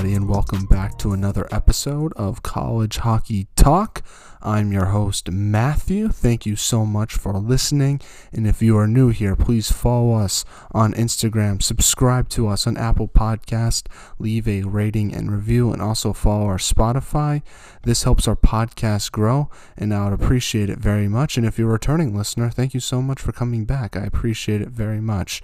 Everybody, and welcome back to another episode of College Hockey Talk. I'm your host, Matthew. Thank you so much for listening. And if you are new here, please follow us on Instagram, subscribe to us on Apple Podcast, leave a rating and review, and also follow our Spotify. This helps our podcast grow, and I would appreciate it very much. And if you're a returning listener, thank you so much for coming back. I appreciate it very much.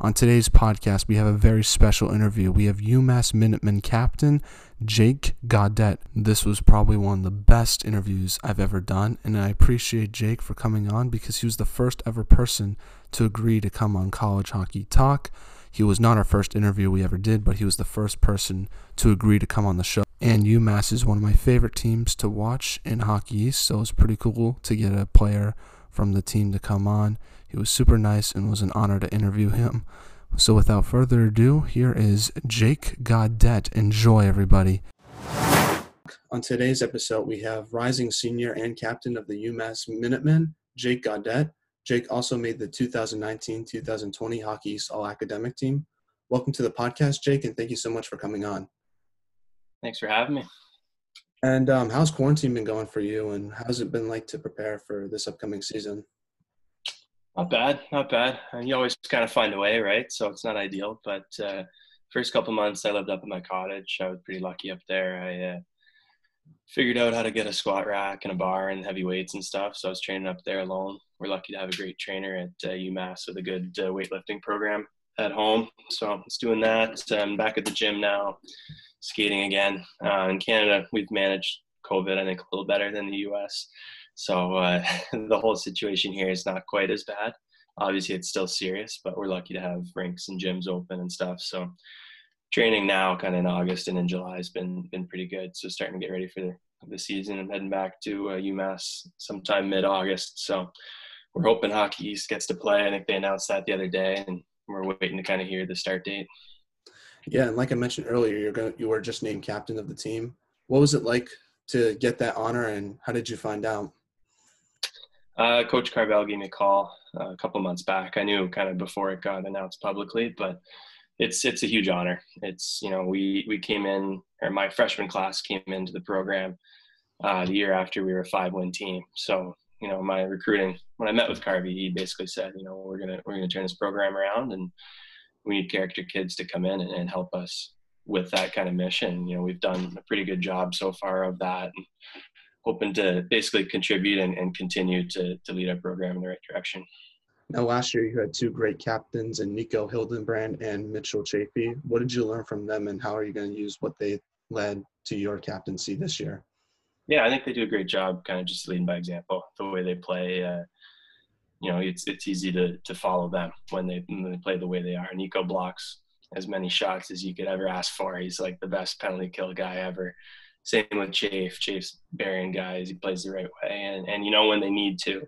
On today's podcast, we have a very special interview. We have UMass Minutemen captain Jake Gaudet. This was probably one of the best interviews I've ever done, and I appreciate Jake for coming on because he was the first ever person to agree to come on College Hockey Talk. He was not our first interview we ever did, but he was the first person to agree to come on the show. And UMass is one of my favorite teams to watch in Hockey East, so it was pretty cool to get a player from the team to come on. He was super nice and was an honor to interview him. So without further ado, here is Jake Gaudet. Enjoy, everybody. On today's episode, we have rising senior and captain of the UMass Minutemen, Jake Gaudet. Jake also made the 2019-2020 Hockey East All-Academic team. Welcome to the podcast, Jake, and thank you so much for coming on. Thanks for having me. And um, how's quarantine been going for you, and how's it been like to prepare for this upcoming season? Not bad, not bad. Uh, you always kind of find a way, right? So it's not ideal, but uh, first couple months I lived up in my cottage. I was pretty lucky up there. I uh, figured out how to get a squat rack and a bar and heavy weights and stuff. So I was training up there alone. We're lucky to have a great trainer at uh, UMass with a good uh, weightlifting program at home. So I'm doing that. I'm back at the gym now, skating again. Uh, in Canada, we've managed COVID, I think, a little better than the US. So uh, the whole situation here is not quite as bad. Obviously, it's still serious, but we're lucky to have rinks and gyms open and stuff. So training now, kind of in August and in July, has been been pretty good. So starting to get ready for the, the season. I'm heading back to uh, UMass sometime mid August. So we're hoping Hockey East gets to play. I think they announced that the other day, and we're waiting to kind of hear the start date. Yeah, and like I mentioned earlier, you're going you were just named captain of the team. What was it like to get that honor, and how did you find out? Uh, Coach Carvel gave me a call uh, a couple months back. I knew kind of before it got announced publicly, but it's it's a huge honor. It's you know we we came in or my freshman class came into the program uh, the year after we were a five win team. So you know my recruiting when I met with Carvey, he basically said you know we're gonna we're gonna turn this program around and we need character kids to come in and, and help us with that kind of mission. You know we've done a pretty good job so far of that. And hoping to basically contribute and, and continue to, to lead our program in the right direction. Now, last year you had two great captains in Niko Hildenbrand and Mitchell Chaffee. What did you learn from them, and how are you going to use what they led to your captaincy this year? Yeah, I think they do a great job, kind of just leading by example. The way they play, uh, you know, it's it's easy to to follow them when they when they play the way they are. Niko blocks as many shots as you could ever ask for. He's like the best penalty kill guy ever. Same with Chafe. Chafe's burying guys. He plays the right way, and and you know when they need to,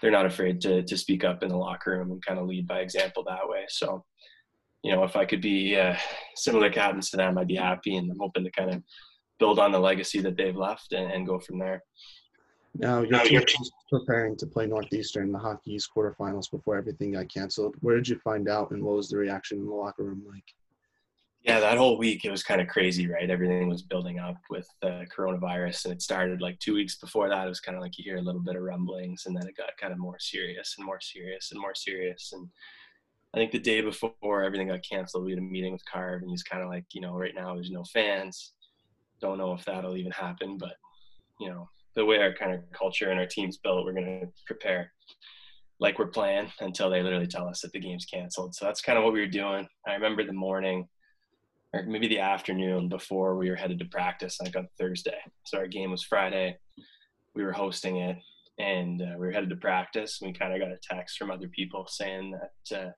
they're not afraid to to speak up in the locker room and kind of lead by example that way. So, you know, if I could be uh, similar captains to them, I'd be happy, and I'm hoping to kind of build on the legacy that they've left and, and go from there. Now your team is preparing to play Northeastern in the Hockey East quarterfinals before everything got canceled. Where did you find out, and what was the reaction in the locker room like? Yeah, that whole week it was kind of crazy, right? Everything was building up with the coronavirus, and it started like two weeks before that. It was kind of like you hear a little bit of rumblings, and then it got kind of more serious and more serious and more serious. And I think the day before everything got canceled, we had a meeting with Carv, and he's kind of like, you know, right now there's no fans. Don't know if that'll even happen, but you know, the way our kind of culture and our team's built, we're going to prepare like we're playing until they literally tell us that the game's canceled. So that's kind of what we were doing. I remember the morning or maybe the afternoon before we were headed to practice, like on Thursday. So our game was Friday. We were hosting it, and uh, we were headed to practice. We kind of got a text from other people saying that uh,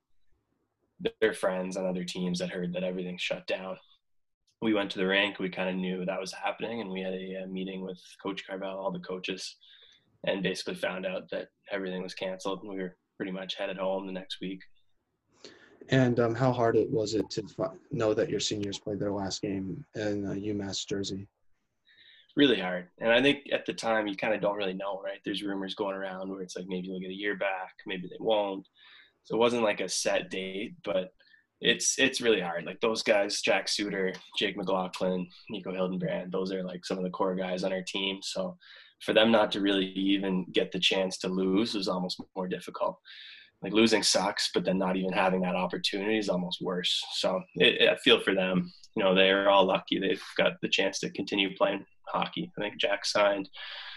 their friends on other teams had heard that everything shut down. We went to the rink. We kind of knew that was happening, and we had a, a meeting with Coach Carvel, all the coaches, and basically found out that everything was canceled. And We were pretty much headed home the next week. And um, how hard it was it to know that your seniors played their last game in UMass jersey? Really hard. And I think at the time you kind of don't really know, right? There's rumors going around where it's like maybe they'll get a year back, maybe they won't. So it wasn't like a set date, but it's it's really hard. Like those guys, Jack Suter, Jake McLaughlin, Niko Hildenbrand, those are like some of the core guys on our team. So for them not to really even get the chance to lose was almost more difficult. Like losing sucks, but then not even having that opportunity is almost worse. So it, it, I feel for them. You know, they're all lucky they've got the chance to continue playing hockey. I think Jack signed.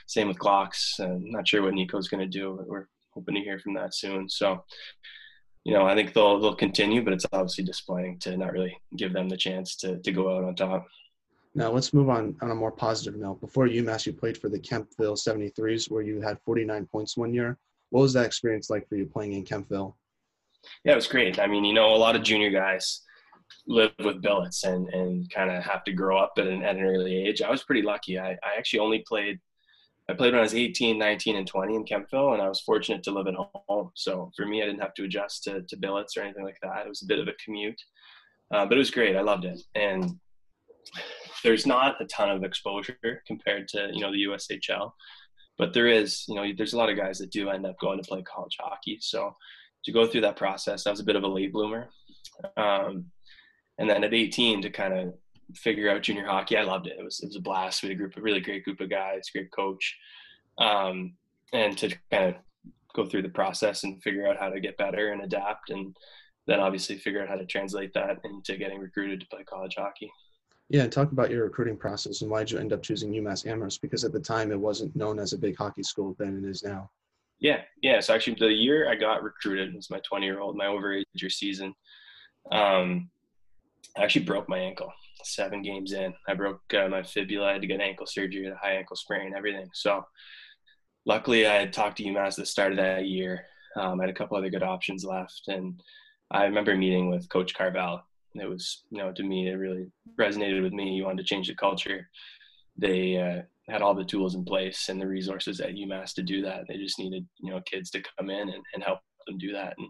Same with Glocks. I'm not sure what Niko's going to do. We're hoping to hear from that soon. So you know, I think they'll they'll continue, but it's obviously disappointing to not really give them the chance to to go out on top. Now let's move on on a more positive note. Before UMass, you played for the Kemptville 73s, where you had 49 points one year. What was that experience like for you playing in Kemptville? Yeah, it was great. I mean, you know, a lot of junior guys live with billets and and kind of have to grow up at an, at an early age. I was pretty lucky. I, I actually only played I played when I was 18, 19, and 20 in Kemptville, and I was fortunate to live at home. So for me, I didn't have to adjust to, to billets or anything like that. It was a bit of a commute, uh, but it was great. I loved it. And there's not a ton of exposure compared to you know the USHL, but there is. You know, there's a lot of guys that do end up going to play college hockey. So to go through that process, I was a bit of a late bloomer. Um, and then at 18 to kind of figure out junior hockey. I loved it. It was it was a blast. We had a group, a really great group of guys, great coach, um, and to kind of go through the process and figure out how to get better and adapt, and then obviously figure out how to translate that into getting recruited to play college hockey. Yeah, and talk about your recruiting process and why did you end up choosing UMass Amherst? Because at the time it wasn't known as a big hockey school, then it is now. Yeah, yeah. So actually, the year I got recruited was my 20 year old, my overage season. Um, I actually broke my ankle seven games in. I broke uh, my fibula. I had to get ankle surgery, a high ankle sprain, everything. So luckily, I had talked to UMass at the start of that year. Um, I had a couple other good options left, and I remember meeting with Coach Carvel. It was, you know, to me, it really resonated with me. You wanted to change the culture. They uh, had all the tools in place and the resources at UMass to do that. They just needed, you know, kids to come in and, and help them do that. And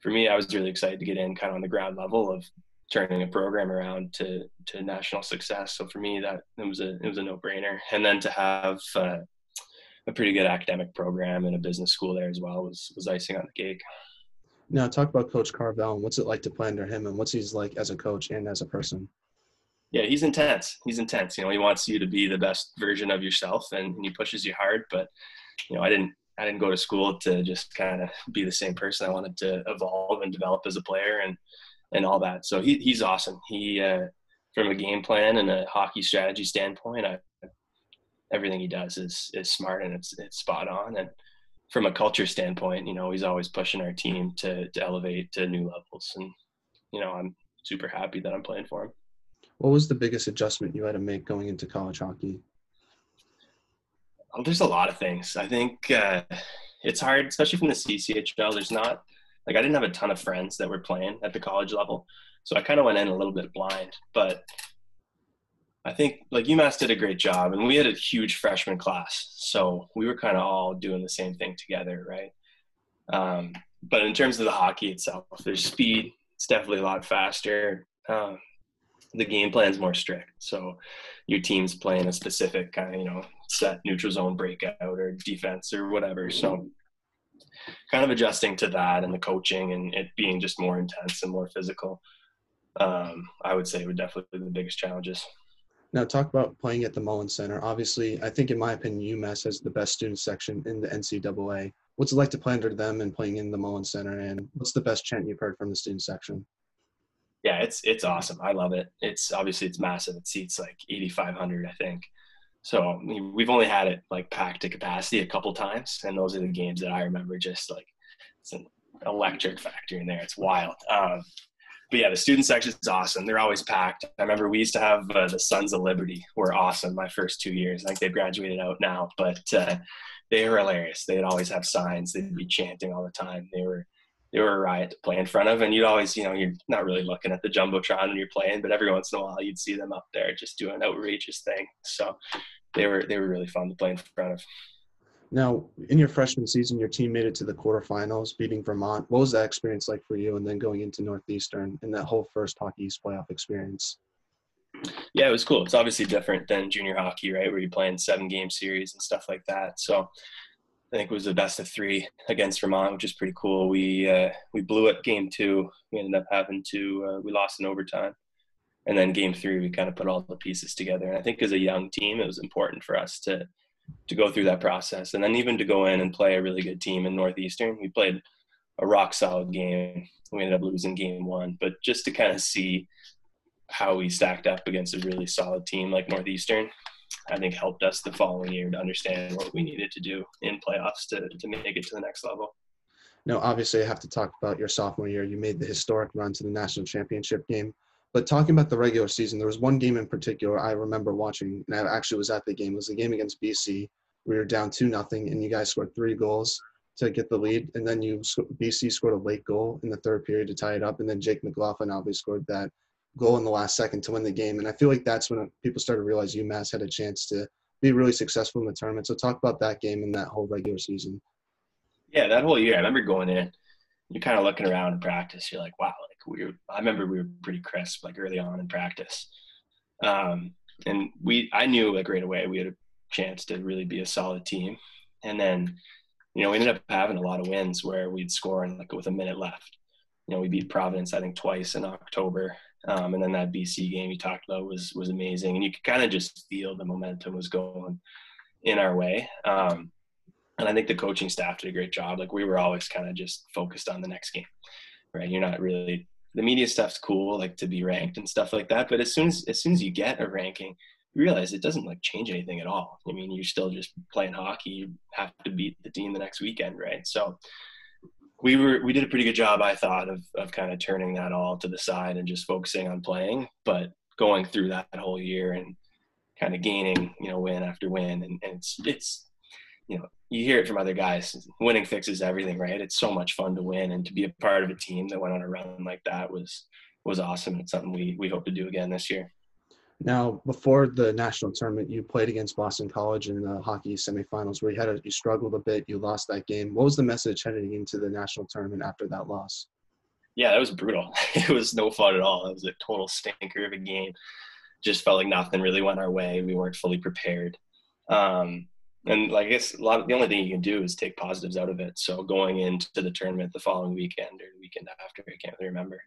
for me, I was really excited to get in kind of on the ground level of turning a program around to to national success. So for me, that it was a it was a no brainer. And then to have uh, a pretty good academic program and a business school there as well was was icing on the cake. Now, talk about Coach Carvel. And what's it like to play under him, and what's he's like as a coach and as a person? Yeah, he's intense. He's intense. You know, he wants you to be the best version of yourself, and, he pushes you hard. But you know, I didn't I didn't go to school to just kind of be the same person. I wanted to evolve and develop as a player, and and all that. So he, he's awesome. He, uh, from a game plan and a hockey strategy standpoint, I, everything he does is, is smart and it's, it's spot on. And from a culture standpoint, you know, he's always pushing our team to, to elevate to new levels. And, you know, I'm super happy that I'm playing for him. What was the biggest adjustment you had to make going into college hockey? Well, there's a lot of things. I think uh, it's hard, especially from the CCHL. There's not like I didn't have a ton of friends that were playing at the college level, so I kind of went in a little bit blind. But I think like UMass did a great job, and we had a huge freshman class, so we were kind of all doing the same thing together, right? Um, but in terms of the hockey itself, there's speed. It's definitely a lot faster. Um, the game plan's more strict, so your team's playing a specific kind of you know set neutral zone breakout or defense or whatever. So kind of adjusting to that and the coaching and it being just more intense and more physical, um, I would say would definitely be the biggest challenges. Now, talk about playing at the Mullins Center. Obviously, I think, in my opinion, UMass has the best student section in the NCAA. What's it like to play under them and playing in the Mullins Center? And what's the best chant you've heard from the student section? Yeah, it's it's awesome. I love it. It's obviously it's massive. It seats like 8,500, I think. So we've only had it like packed to capacity a couple times, and those are the games that I remember. Just like it's an electric factor in there. It's wild. Um, but yeah, the student section is awesome. They're always packed. I remember we used to have uh, the Sons of Liberty were awesome my first two years. I think they've graduated out now, but uh, they were hilarious. They'd always have signs. They'd be chanting all the time. They were they were a riot to play in front of. And you'd always, you know, you're not really looking at the jumbotron when you're playing, but every once in a while you'd see them up there just doing outrageous thing. So they were they were really fun to play in front of. Now, in your freshman season, your team made it to the quarterfinals, beating Vermont. What was that experience like for you? And then going into Northeastern and that whole first Hockey East playoff experience. Yeah, it was cool. It's obviously different than junior hockey, right, where you're playing seven game series and stuff like that. So I think it was the best of three against Vermont, which is pretty cool. We uh, we blew it game two. We ended up having to uh, we lost in overtime, and then game three we kind of put all the pieces together. And I think as a young team, it was important for us to to go through that process, and then even to go in and play a really good team in Northeastern. We played a rock solid game. We ended up losing game one, but just to kind of see how we stacked up against a really solid team like Northeastern, I think helped us the following year to understand what we needed to do in playoffs to, to make it to the next level. Now, obviously, I have to talk about your sophomore year. You made the historic run to the national championship game. But talking about the regular season, there was one game in particular I remember watching, and I actually was at the game. It was the game against BC. We were down two nothing, and you guys scored three goals to get the lead, and then you BC scored a late goal in the third period to tie it up, and then Jake McLaughlin obviously scored that goal in the last second to win the game. And I feel like that's when people started to realize UMass had a chance to be really successful in the tournament. So talk about that game and that whole regular season. Yeah, that whole year, I remember going in. You're kind of looking around in practice. You're like, wow, we were. I remember we were pretty crisp, like early on in practice. Um, and we, I knew like right away we had a chance to really be a solid team. And then, you know, we ended up having a lot of wins where we'd score in like with a minute left. You know, we beat Providence, I think, twice in October. Um, and then that BC game you talked about was was amazing, and you could kind of just feel the momentum was going in our way. Um, and I think the coaching staff did a great job. Like we were always kind of just focused on the next game, right? You're not really the media stuff's cool, like to be ranked and stuff like that. But as soon as as soon as you get a ranking, you realize it doesn't like change anything at all. I mean, you're still just playing hockey. You have to beat the team the next weekend, right? So we were we did a pretty good job, I thought, of of kind of turning that all to the side and just focusing on playing. But going through that whole year and kind of gaining, you know, win after win, and, and it's it's you know you hear it from other guys. Winning fixes everything, right? It's so much fun to win, and to be a part of a team that went on a run like that was was awesome. It's something we we hope to do again this year. Now, before the national tournament, you played against Boston College in the hockey semifinals, where you had a, you struggled a bit. You lost that game. What was the message heading into the national tournament after that loss? Yeah, that was brutal. It was no fun at all. It was a total stinker of a game. Just felt like nothing really went our way. We weren't fully prepared. Um, and like I guess a lot of the only thing you can do is take positives out of it. So going into the tournament the following weekend or the weekend after, I can't really remember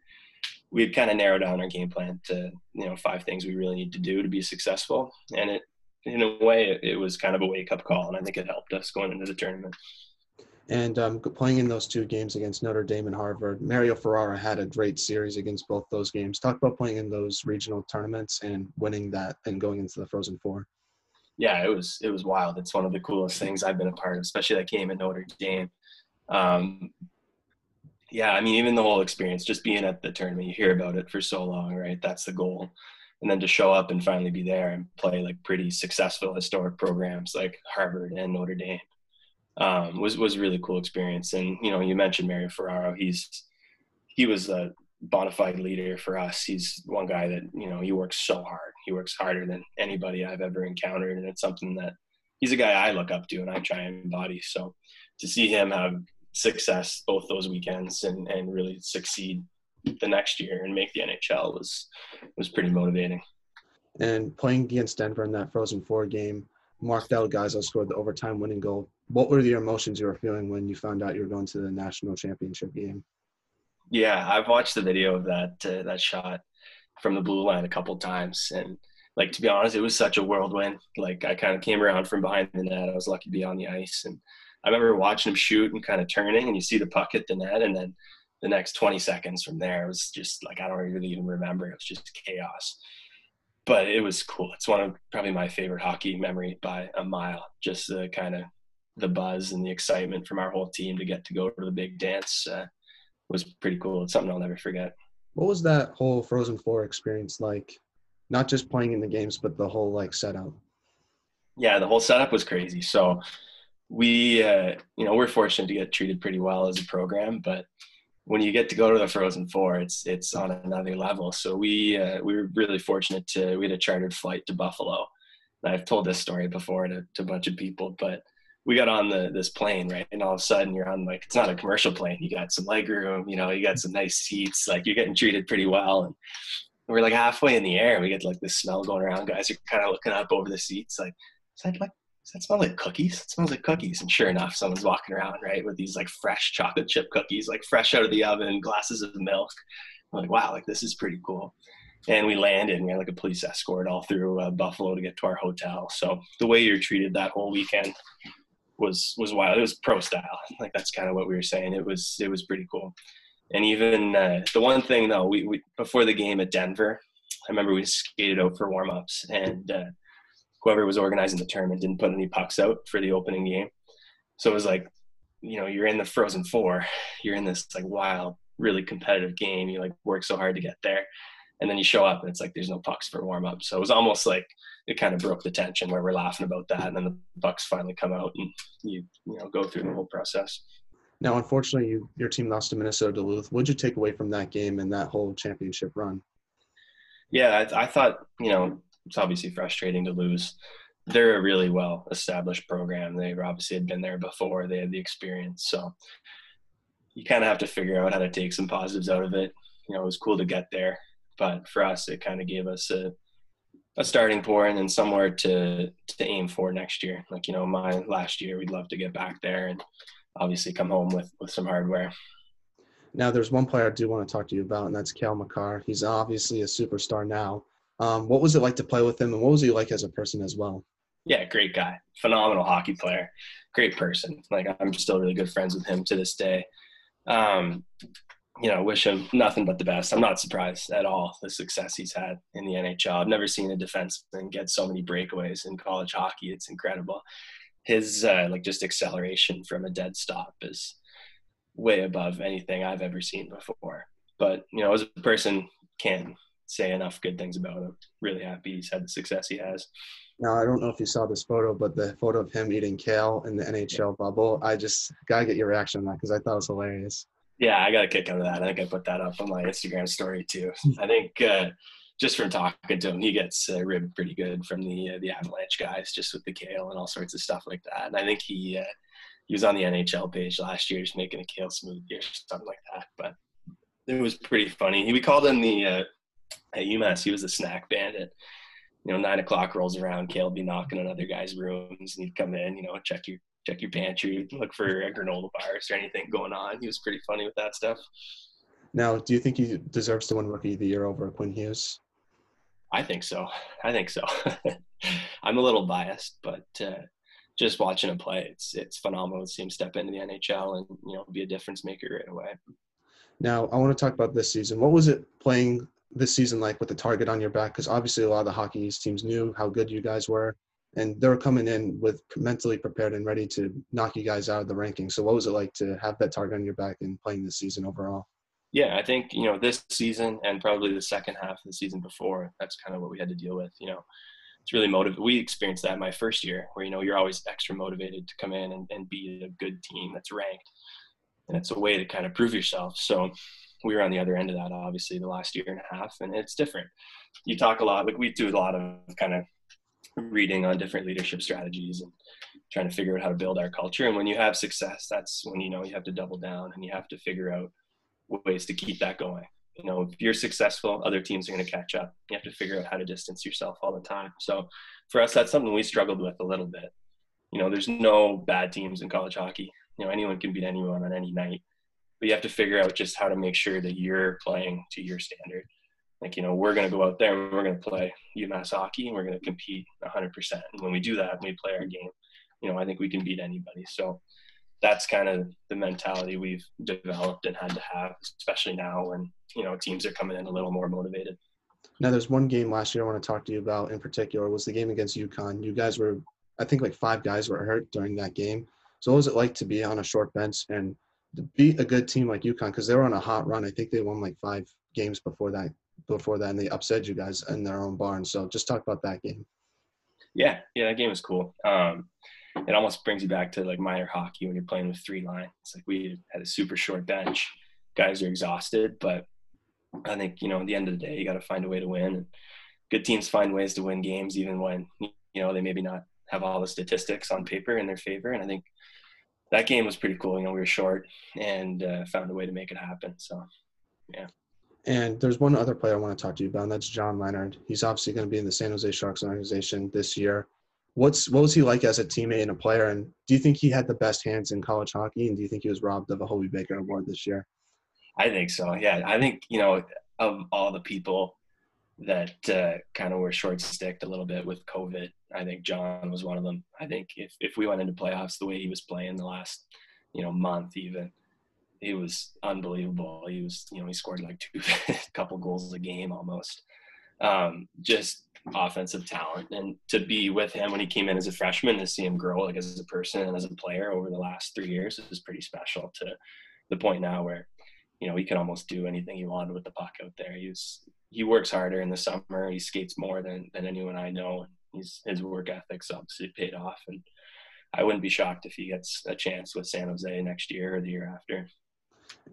we kind of narrowed down our game plan to you know five things we really need to do to be successful and it in a way it, it was kind of a wake up call and i think it helped us going into the tournament and um, playing in those two games against Notre Dame and Harvard, Mario Ferraro had a great series against both those games. Talk about playing in those regional tournaments and winning that and going into the Frozen Four. Yeah, it was it was wild. It's one of the coolest things I've been a part of, especially that game at Notre Dame. Um, yeah, I mean, even the whole experience, just being at the tournament, you hear about it for so long, right? That's the goal. And then to show up and finally be there and play like pretty successful historic programs like Harvard and Notre Dame um, was was a really cool experience. And you know, you mentioned Mario Ferraro. He's he was a bona fide leader for us. He's one guy that you know he works so hard. He works harder than anybody I've ever encountered, and it's something that he's a guy I look up to and I try and embody. So to see him have success both those weekends and, and really succeed the next year and make the NHL was was pretty motivating. And playing against Denver in that Frozen Four game, Marc Del Gaizo scored the overtime winning goal. What were the emotions you were feeling when you found out you were going to the national championship game? Yeah, I've watched the video of that uh, that shot from the blue line a couple times, and like to be honest, it was such a whirlwind. Like I kind of came around from behind the net. I was lucky to be on the ice, and I remember watching him shoot and kind of turning, and you see the puck hit the net, and then the next 20 seconds from there was just like I don't really even remember. It was just chaos, but it was cool. It's one of probably my favorite hockey memory by a mile. Just the kind of the buzz and the excitement from our whole team to get to go to the big dance uh, was pretty cool. It's something I'll never forget. What was that whole Frozen Four experience like? Not just playing in the games, but the whole like setup. Yeah, the whole setup was crazy. So we uh, you know we're fortunate to get treated pretty well as a program but when you get to go to the frozen four it's it's on another level so we uh, we were really fortunate to we had a chartered flight to buffalo and i've told this story before to, to a bunch of people but we got on the this plane right and all of a sudden you're on like it's not a commercial plane you got some leg room you know you got some nice seats like you're getting treated pretty well and we're like halfway in the air and we get like this smell going around guys are kind of looking up over the seats like is that like does that smell like cookies? It smells like cookies. And sure enough, someone's walking around, right, with these like fresh chocolate chip cookies, like fresh out of the oven, glasses of milk. I'm like, wow, like this is pretty cool. And we landed and we had like a police escort all through uh, Buffalo to get to our hotel. So the way you're treated that whole weekend was was wild. It was pro style. Like that's kind of what we were saying. It was it was pretty cool. And even uh, the one thing though, we, we before the game at Denver, I remember we skated out for warm ups and uh, whoever was organizing the tournament didn't put any pucks out for the opening game. So it was like, you know, you're in the Frozen Four, you're in this like wild, really competitive game. You like work so hard to get there, and then you show up and it's like there's no pucks for warm up. So it was almost like it kind of broke the tension where we're laughing about that, and then the pucks finally come out and you you know go through the whole process. Now, unfortunately, you, your team lost to Minnesota Duluth. What'd you take away from that game and that whole championship run? Yeah, I, I thought you know it's obviously frustrating to lose. They're a really well established program. They obviously had been there before. They had the experience. So you kind of have to figure out how to take some positives out of it. You know, it was cool to get there, but for us, it kind of gave us a, a starting point and somewhere to to aim for next year. Like you know, my last year, we'd love to get back there and obviously come home with with some hardware. Now, there's one player I do want to talk to you about, and that's Cale Makar. He's obviously a superstar now. Um, what was it like to play with him, and what was he like as a person as well? Yeah, great guy, phenomenal hockey player, great person. Like I'm still really good friends with him to this day. Um, you know, wish him nothing but the best. I'm not surprised at all the success he's had in the NHL. I've never seen a defenseman get so many breakaways in college hockey. It's incredible. His uh, like just acceleration from a dead stop is way above anything I've ever seen before. But you know, as a person, can say enough good things about him. Really happy he's had the success he has. Now I don't know if you saw this photo, but the photo of him eating kale in the NHL bubble, I just gotta get your reaction on that because I thought it was hilarious. Yeah, I got a kick out of that. I think I put that up on my Instagram story too. I think uh, just from talking to him, he gets uh, ribbed pretty good from the uh, the Avalanche guys, just with the kale and all sorts of stuff like that. And I think he uh, he was on the NHL page last year, just making a kale smoothie or something like that. But it was pretty funny. He we called him the uh, at UMass, he was a snack bandit. You know, nine o'clock rolls around, Cale be knocking on other guys' rooms, and he'd come in, you know, check your check your pantry, look for a granola virus or anything going on. He was pretty funny with that stuff. Now, do you think he deserves to win Rookie of the Year over Quinn Hughes? I think so. I think so. I'm a little biased, but uh, just watching him play, it's it's phenomenal to see him step into the NHL and you know be a difference maker right away. Now, I want to talk about this season. What was it playing this season like with the target on your back? Because obviously a lot of the hockey teams knew how good you guys were, and they're coming in with mentally prepared and ready to knock you guys out of the rankings. So what was it like to have that target on your back and playing this season overall? Yeah, I think you know this season and probably the second half of the season before. That's kind of what we had to deal with. You know, it's really motivated. We experienced that my first year, where you know you're always extra motivated to come in and, and be a good team that's ranked, and it's a way to kind of prove yourself. So we were on the other end of that obviously the last year and a half and it's different you talk a lot like we do a lot of kind of reading on different leadership strategies and trying to figure out how to build our culture. And when you have success that's when you know you have to double down and you have to figure out ways to keep that going. You know if you're successful other teams are going to catch up. You have to figure out how to distance yourself all the time. So for us that's something we struggled with a little bit. You know there's no bad teams in college hockey. You know anyone can beat anyone on any night. But you have to figure out just how to make sure that you're playing to your standard. Like, you know, we're going to go out there and we're going to play UMass hockey and we're going to compete 100%. And when we do that, we play our game, you know, I think we can beat anybody. So that's kind of the mentality we've developed and had to have, especially now when, you know, teams are coming in a little more motivated. Now, there's one game last year I want to talk to you about in particular was the game against UConn. You guys were, I think, like five guys were hurt during that game. So, what was it like to be on a short bench and beat a good team like UConn because they were on a hot run. I think they won like five games before that. Before that, and they upset you guys in their own barn. So just talk about that game. Yeah, yeah, that game was cool. Um, it almost brings you back to like minor hockey when you're playing with three lines. Like we had a super short bench. Guys are exhausted, but I think you know at the end of the day, you got to find a way to win. And good teams find ways to win games, even when you know they maybe not have all the statistics on paper in their favor. And I think that game was pretty cool. You know, we were short and uh, found a way to make it happen. So, yeah. And there's one other player I want to talk to you about, and that's John Leonard. He's obviously going to be in the San Jose Sharks organization this year. what's what was he like as a teammate and a player? And do you think he had the best hands in college hockey? And do you think he was robbed of a Hobey Baker Award this year? I think so. Yeah, I think you know of all the people that uh, kind of were short sticked a little bit with COVID. I think John was one of them. I think if if we went into playoffs the way he was playing the last you know month even, it was unbelievable. He was you know he scored like two couple goals a game almost. Um, just offensive talent. And to be with him when he came in as a freshman to see him grow like as a person and as a player over the last three years is pretty special to the point now where you know he can almost do anything he wanted with the puck out there. He's he works harder in the summer. He skates more than than anyone i know. And he's his work ethic's obviously paid off. And i wouldn't be shocked if he gets a chance with san jose next year or the year after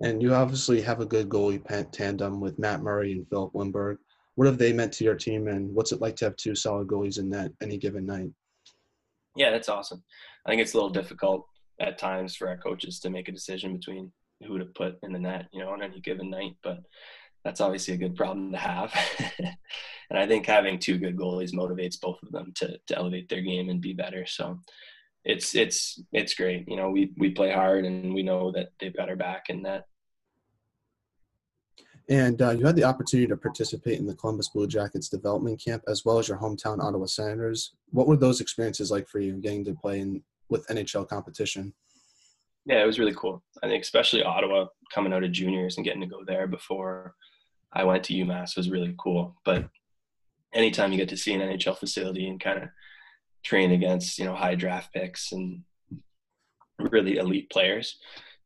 and you obviously have a good goalie tandem with matt murray and filip lindberg what have they meant to your team and what's it like to have two solid goalies in net any given night? Yeah, that's awesome. I think it's a little difficult at times for our coaches to make a decision between who to put in the net, you know, on any given night, but that's obviously a good problem to have. and I think having two good goalies motivates both of them to, to elevate their game and be better. So it's it's it's great. You know, we we play hard and we know that they've got our back and that and uh, you had the opportunity to participate in the Columbus Blue Jackets development camp as well as your hometown Ottawa Senators. What were those experiences like for you, getting to play in with NHL competition? Yeah, it was really cool. I think especially Ottawa coming out of juniors and getting to go there before I went to UMass was really cool. But anytime you get to see an NHL facility and kind of train against you know high draft picks and really elite players,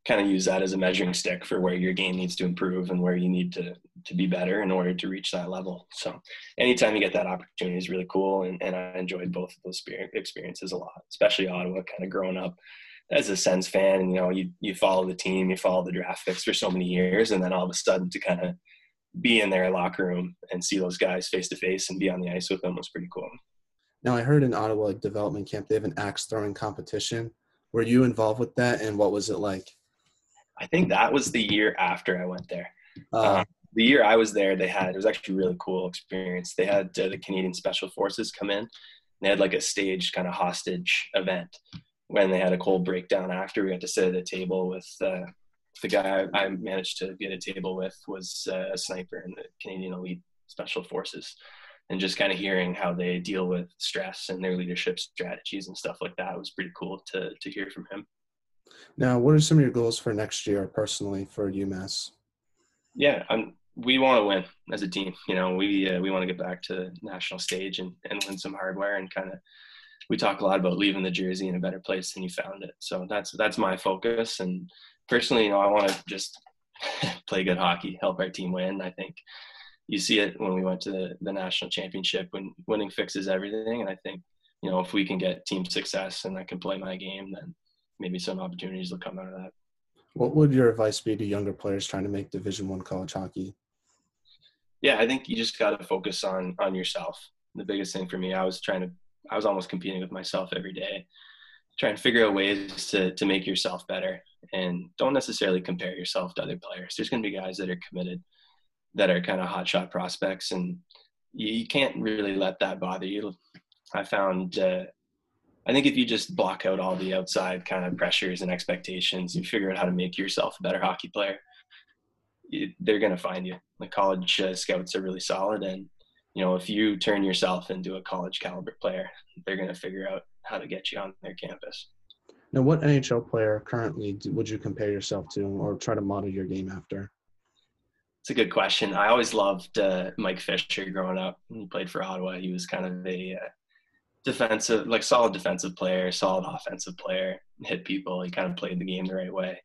kind of use that as a measuring stick for where your game needs to improve and where you need to to be better in order to reach that level. So anytime you get that opportunity is really cool and, and I enjoyed both of those experiences a lot, especially Ottawa kind of growing up as a Sens fan you know you you follow the team, you follow the draft picks for so many years and then all of a sudden to kind of be in their locker room and see those guys face to face and be on the ice with them was pretty cool. Now I heard in Ottawa like, development camp they have an axe throwing competition. Were you involved with that and what was it like? I think that was the year after I went there. Uh, um, the year I was there, they had it was actually a really cool experience. They had uh, the Canadian Special Forces come in. They had like a staged kind of hostage event when they had a cold breakdown after. We got to sit at a table with uh, the guy I, I, managed to get a table with was uh, a sniper in the Canadian Elite Special Forces, and just kind of hearing how they deal with stress and their leadership strategies and stuff like that was pretty cool to to hear from him. Now, what are some of your goals for next year personally for UMass? Yeah, I'm, we want to win as a team. You know, we uh, we want to get back to national stage and, and win some hardware and kind of. We talk a lot about leaving the jersey in a better place than you found it. So that's that's my focus. And personally, you know, I want to just play good hockey, help our team win. I think you see it when we went to the, the national championship when winning fixes everything. And I think you know if we can get team success and I can play my game, then maybe some opportunities will come out of that. What would your advice be to younger players trying to make Division One college hockey? Yeah, I think you just got to focus on on yourself. The biggest thing for me, I was trying to, I was almost competing with myself every day, trying to figure out ways to to make yourself better, and don't necessarily compare yourself to other players. There's going to be guys that are committed, that are kind of hotshot prospects, and you, you, can't really let that bother you. I found uh, I think if you just block out all the outside kind of pressures and expectations, you figure out how to make yourself a better hockey player. You, they're going to find you. The college uh, scouts are really solid, and you know if you turn yourself into a college caliber player, they're going to figure out how to get you on their campus. Now, what NHL player currently would you compare yourself to, or try to model your game after? It's a good question. I always loved uh, Mike Fisher growing up. He played for Ottawa. He was kind of a uh, defensive, like solid defensive player, solid offensive player, hit people. He kind of played the game the right way.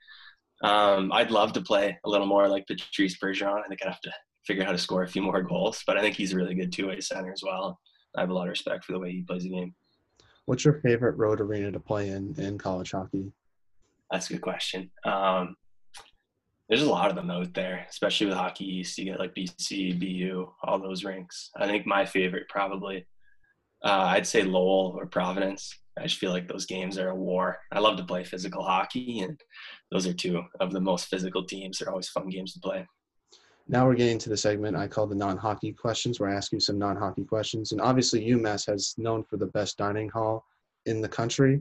Um, I'd love to play a little more like Patrice Bergeron. I think I'd have to figure out how to score a few more goals, but I think he's a really good two-way center as well. I have a lot of respect for the way he plays the game. What's your favorite road arena to play in in college hockey? That's a good question. Um, there's a lot of them out there, especially with Hockey East. You get like BC, BU, all those rinks. I think my favorite probably uh, I'd say Lowell or Providence. I just feel like those games are a war. I love to play physical hockey, and those are two of the most physical teams. They're always fun games to play. Now we're getting to the segment I call the non-hockey questions, where I ask you some non-hockey questions. And obviously, UMass has known for the best dining hall in the country.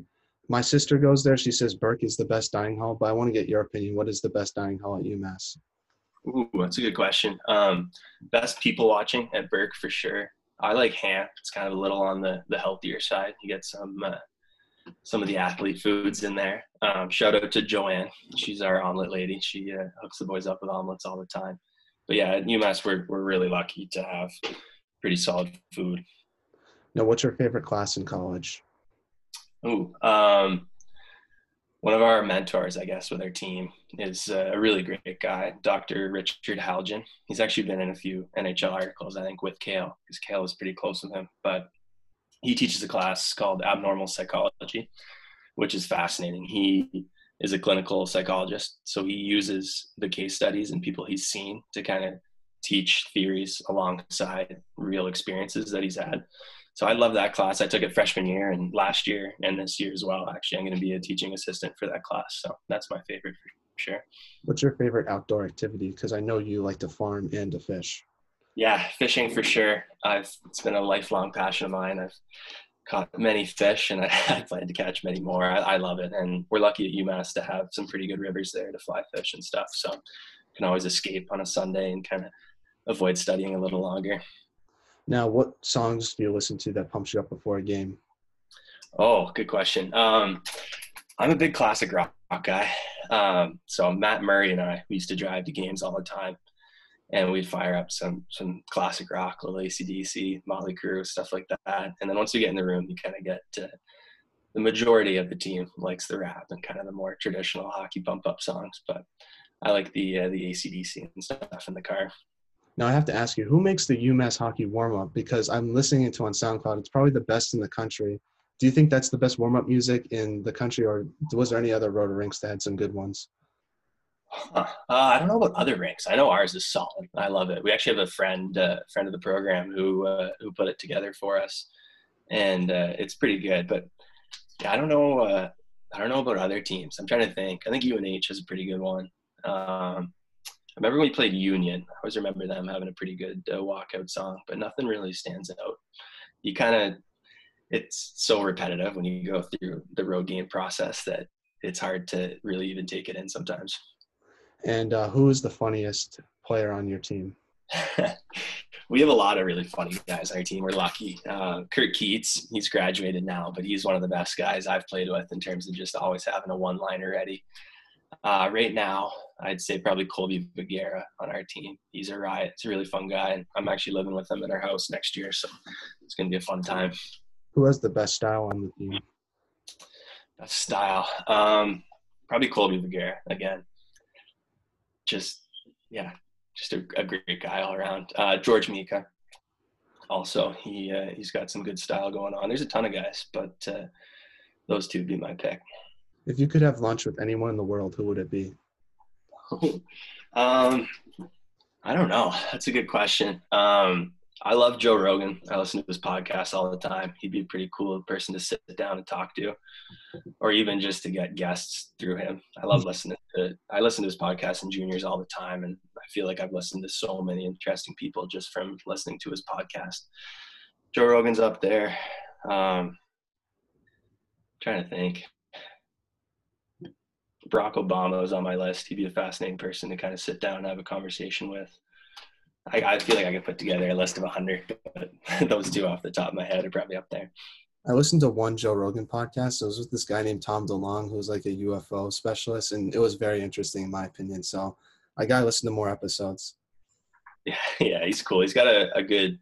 My sister goes there. She says Burke is the best dining hall, but I want to get your opinion. What is the best dining hall at UMass? Ooh, that's a good question. Um, best people watching at Burke for sure. I like ham. It's kind of a little on the the healthier side. You get some uh, some of the athlete foods in there. Um, shout out to Joanne. She's our omelet lady. She uh, hooks the boys up with omelets all the time. But yeah, at UMass, we're, we're really lucky to have pretty solid food. Now, what's your favorite class in college? Ooh, um, one of our mentors, I guess, with our team is a really great guy, Dr. Richard Halgin. He's actually been in a few NHL articles, I think, with Cale, because Cale is pretty close with him. But he teaches a class called abnormal psychology, which is fascinating. He is a clinical psychologist, so he uses the case studies and people he's seen to kind of teach theories alongside real experiences that he's had. So I love that class. I took it freshman year and last year and this year as well. Actually, I'm going to be a teaching assistant for that class. So that's my favorite for sure. What's your favorite outdoor activity? Because I know you like to farm and to fish. Yeah, fishing for sure. I've it's been a lifelong passion of mine. I've caught many fish, and I, I plan to catch many more. I, I, love it, and we're lucky at UMass to have some pretty good rivers there to fly fish and stuff. So can always escape on a Sunday and kind of avoid studying a little longer. Now, what songs do you listen to that pumps you up before a game? Oh, good question. Um, I'm a big classic rock guy. Um, so Matt Murray and I we used to drive to games all the time and we'd fire up some some classic rock, little ACDC, Motley Crue, stuff like that. And then once you get in the room, you kind of get to the majority of the team likes the rap and kind of the more traditional hockey bump up songs, but I like the uh, the ACDC and stuff in the car. Now I have to ask you, who makes the UMass hockey warm up? Because I'm listening to on SoundCloud. It's probably the best in the country. Do you think that's the best warm up music in the country, or was there any other road rinks that had some good ones? Uh, I don't know about other rinks. I know ours is solid. I love it. We actually have a friend, uh, friend of the program, who uh, who put it together for us, and uh, it's pretty good. But yeah, I don't know. Uh, I don't know about other teams. I'm trying to think. I think UNH has a pretty good one. Um, I remember when we played Union. I always remember them having a pretty good uh, walkout song, but nothing really stands out. You kind of, it's so repetitive when you go through the road game process that it's hard to really even take it in sometimes. And uh, who is the funniest player on your team? we have a lot of really funny guys on our team. We're lucky. Uh, Kurt Keats, he's graduated now, but he's one of the best guys I've played with in terms of just always having a one-liner ready. Uh, right now, I'd say probably Colby Vigera on our team. He's a riot. He's a really fun guy, and I'm actually living with him in our house next year, so it's going to be a fun time. Who has the best style on the team? Best style, um, probably Colby Vigera again just yeah, just a, a great guy all around. Uh, George Mika, also he uh, he's got some good style going on. There's a ton of guys, but uh, those two would be my pick. If you could have lunch with anyone in the world, who would it be? um, I don't know. That's a good question. Um, I love Joe Rogan. I listen to his podcast all the time. He'd be a pretty cool person to sit down and talk to, or even just to get guests through him. I love listening to. I listen to his podcast in juniors all the time, and I feel like I've listened to so many interesting people just from listening to his podcast. Joe Rogan's up there. Um, trying to think. Barack Obama was on my list. He'd be a fascinating person to kind of sit down and have a conversation with. I, I feel like I could put together a list of 100, but those two off the top of my head are probably up there. I listened to one Joe Rogan podcast. It was with this guy named Tom DeLonge, who was like a UFO specialist, and it was very interesting in my opinion. So I got to listen to more episodes. Yeah, yeah, he's cool. He's got a, a good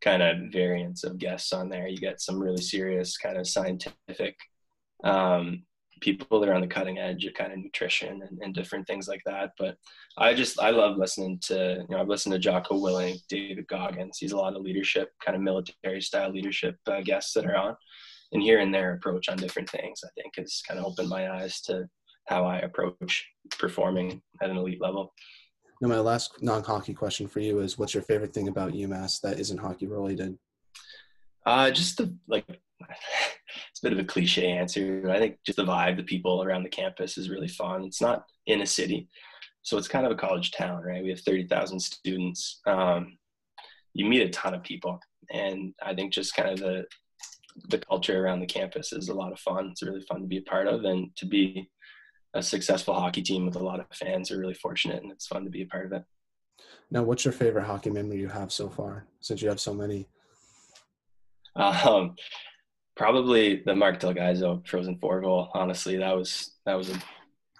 kind of variance of guests on there. You get some really serious kind of scientific um, people that are on the cutting edge of kind of nutrition and, and, different things like that. But I just I love listening to you know I've listened to Jocko Willink, David Goggins. He's a lot of leadership, kind of military style leadership uh, guests that are on, and hearing their approach on different things, I think has kind of opened my eyes to how I approach performing at an elite level. Now, my last non-hockey question for you is: What's your favorite thing about UMass that isn't hockey related? Uh, just the like a bit of a cliche answer. I think just the vibe, the people around the campus is really fun. It's not in a city, so it's kind of a college town, right? We have 30,000 students. Um, you meet a ton of people. And I think just kind of the, the culture around the campus is a lot of fun. It's really fun to be a part of and to be a successful hockey team with a lot of fans are really fortunate and it's fun to be a part of it. Now, what's your favorite hockey memory you have so far since you have so many? Um, probably the Marc Del Gaizo Frozen Four goal. Honestly, that was that was an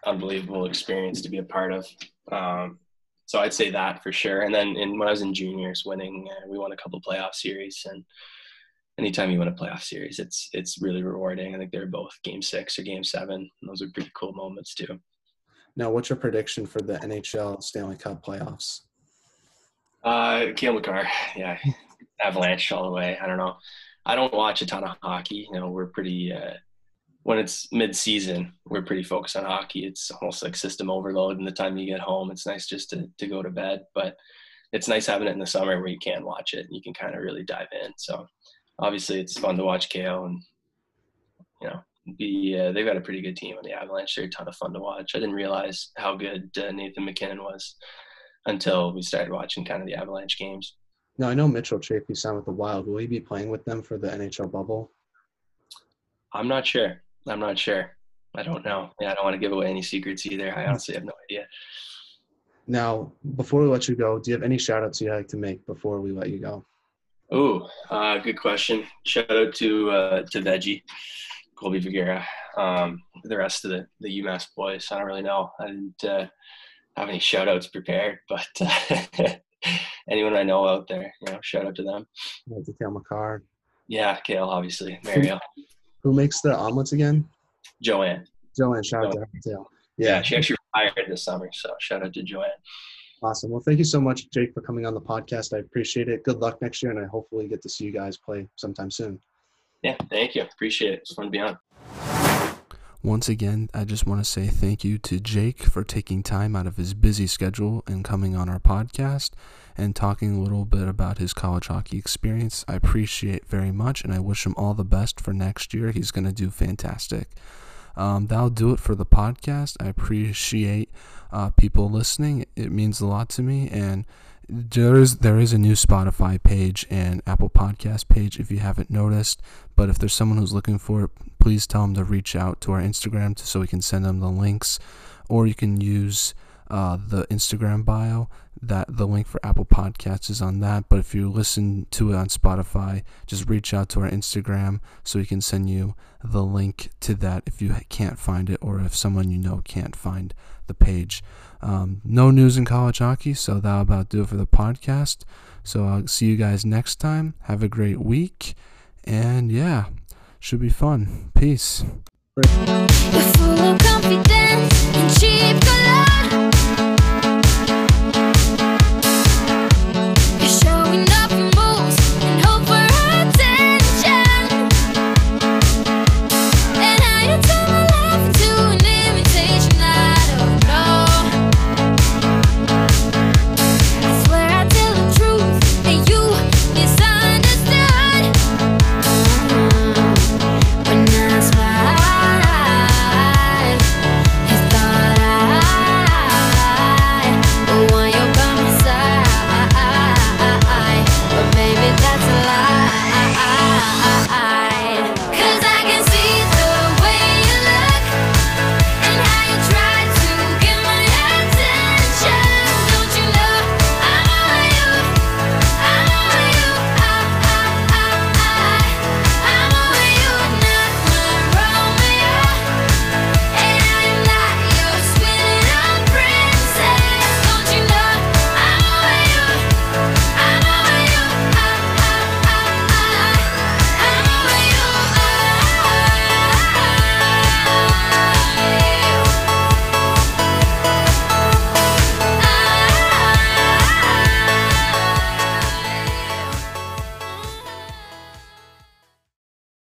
unbelievable experience to be a part of. Um, so I'd say that for sure. And then in, when I was in juniors, winning, uh, we won a couple playoff series, and anytime you win a playoff series, it's it's really rewarding. I think they're both Game Six or Game Seven. those are pretty cool moments too. Now, what's your prediction for the NHL Stanley Cup playoffs? Uh, Cale Makar, yeah, Avalanche all the way. I don't know. I don't watch a ton of hockey. You know, we're pretty uh, when it's mid-season, we're pretty focused on hockey. It's almost like system overload. And the time you get home, it's nice just to to go to bed. But it's nice having it in the summer where you can watch it and you can kind of really dive in. So obviously, it's fun to watch Cale and you know be uh, they've got a pretty good team on the Avalanche. They're a ton of fun to watch. I didn't realize how good uh, Nathan MacKinnon was until we started watching kind of the Avalanche games. Now I know Mitchell Chaffee signed with the Wild. Will he be playing with them for the NHL bubble? I'm not sure. I'm not sure. I don't know. Yeah, I don't want to give away any secrets either. I honestly have no idea. Now, before we let you go, do you have any shout outs you'd like to make before we let you go? Oh, uh, good question. Shout out to uh, to Veggie, Colby Vigera, um, the rest of the, the UMass boys. I don't really know. I didn't uh, have any shout outs prepared, but anyone I know out there, you know, shout out to them. Yeah, to Cale Makar. Yeah, Cale, obviously. Mario. Who makes the omelets again? Joanne. Joanne, shout out to her too. Yeah. yeah, she actually retired this summer, so shout out to Joanne. Awesome. Well, thank you so much, Jake, for coming on the podcast. I appreciate it. Good luck next year, and I hopefully get to see you guys play sometime soon. Yeah, thank you. Appreciate it. It's fun to be on. Once again, I just want to say thank you to Jake for taking time out of his busy schedule and coming on our podcast and talking a little bit about his college hockey experience. I appreciate very much and I wish him all the best for next year. He's going to do fantastic. Um, that'll do it for the podcast. I appreciate uh, people listening. It means a lot to me and there is there is a new Spotify page and Apple Podcast page if you haven't noticed. But if there's someone who's looking for it, please tell them to reach out to our Instagram so we can send them the links, or you can use uh, the Instagram bio. That the link for Apple Podcasts is on that. But if you listen to it on Spotify, just reach out to our Instagram so we can send you the link to that if you can't find it or if someone you know can't find the page. Um, no news in college hockey, so that'll about do it for the podcast. So I'll see you guys next time. Have a great week, and yeah, should be fun. Peace.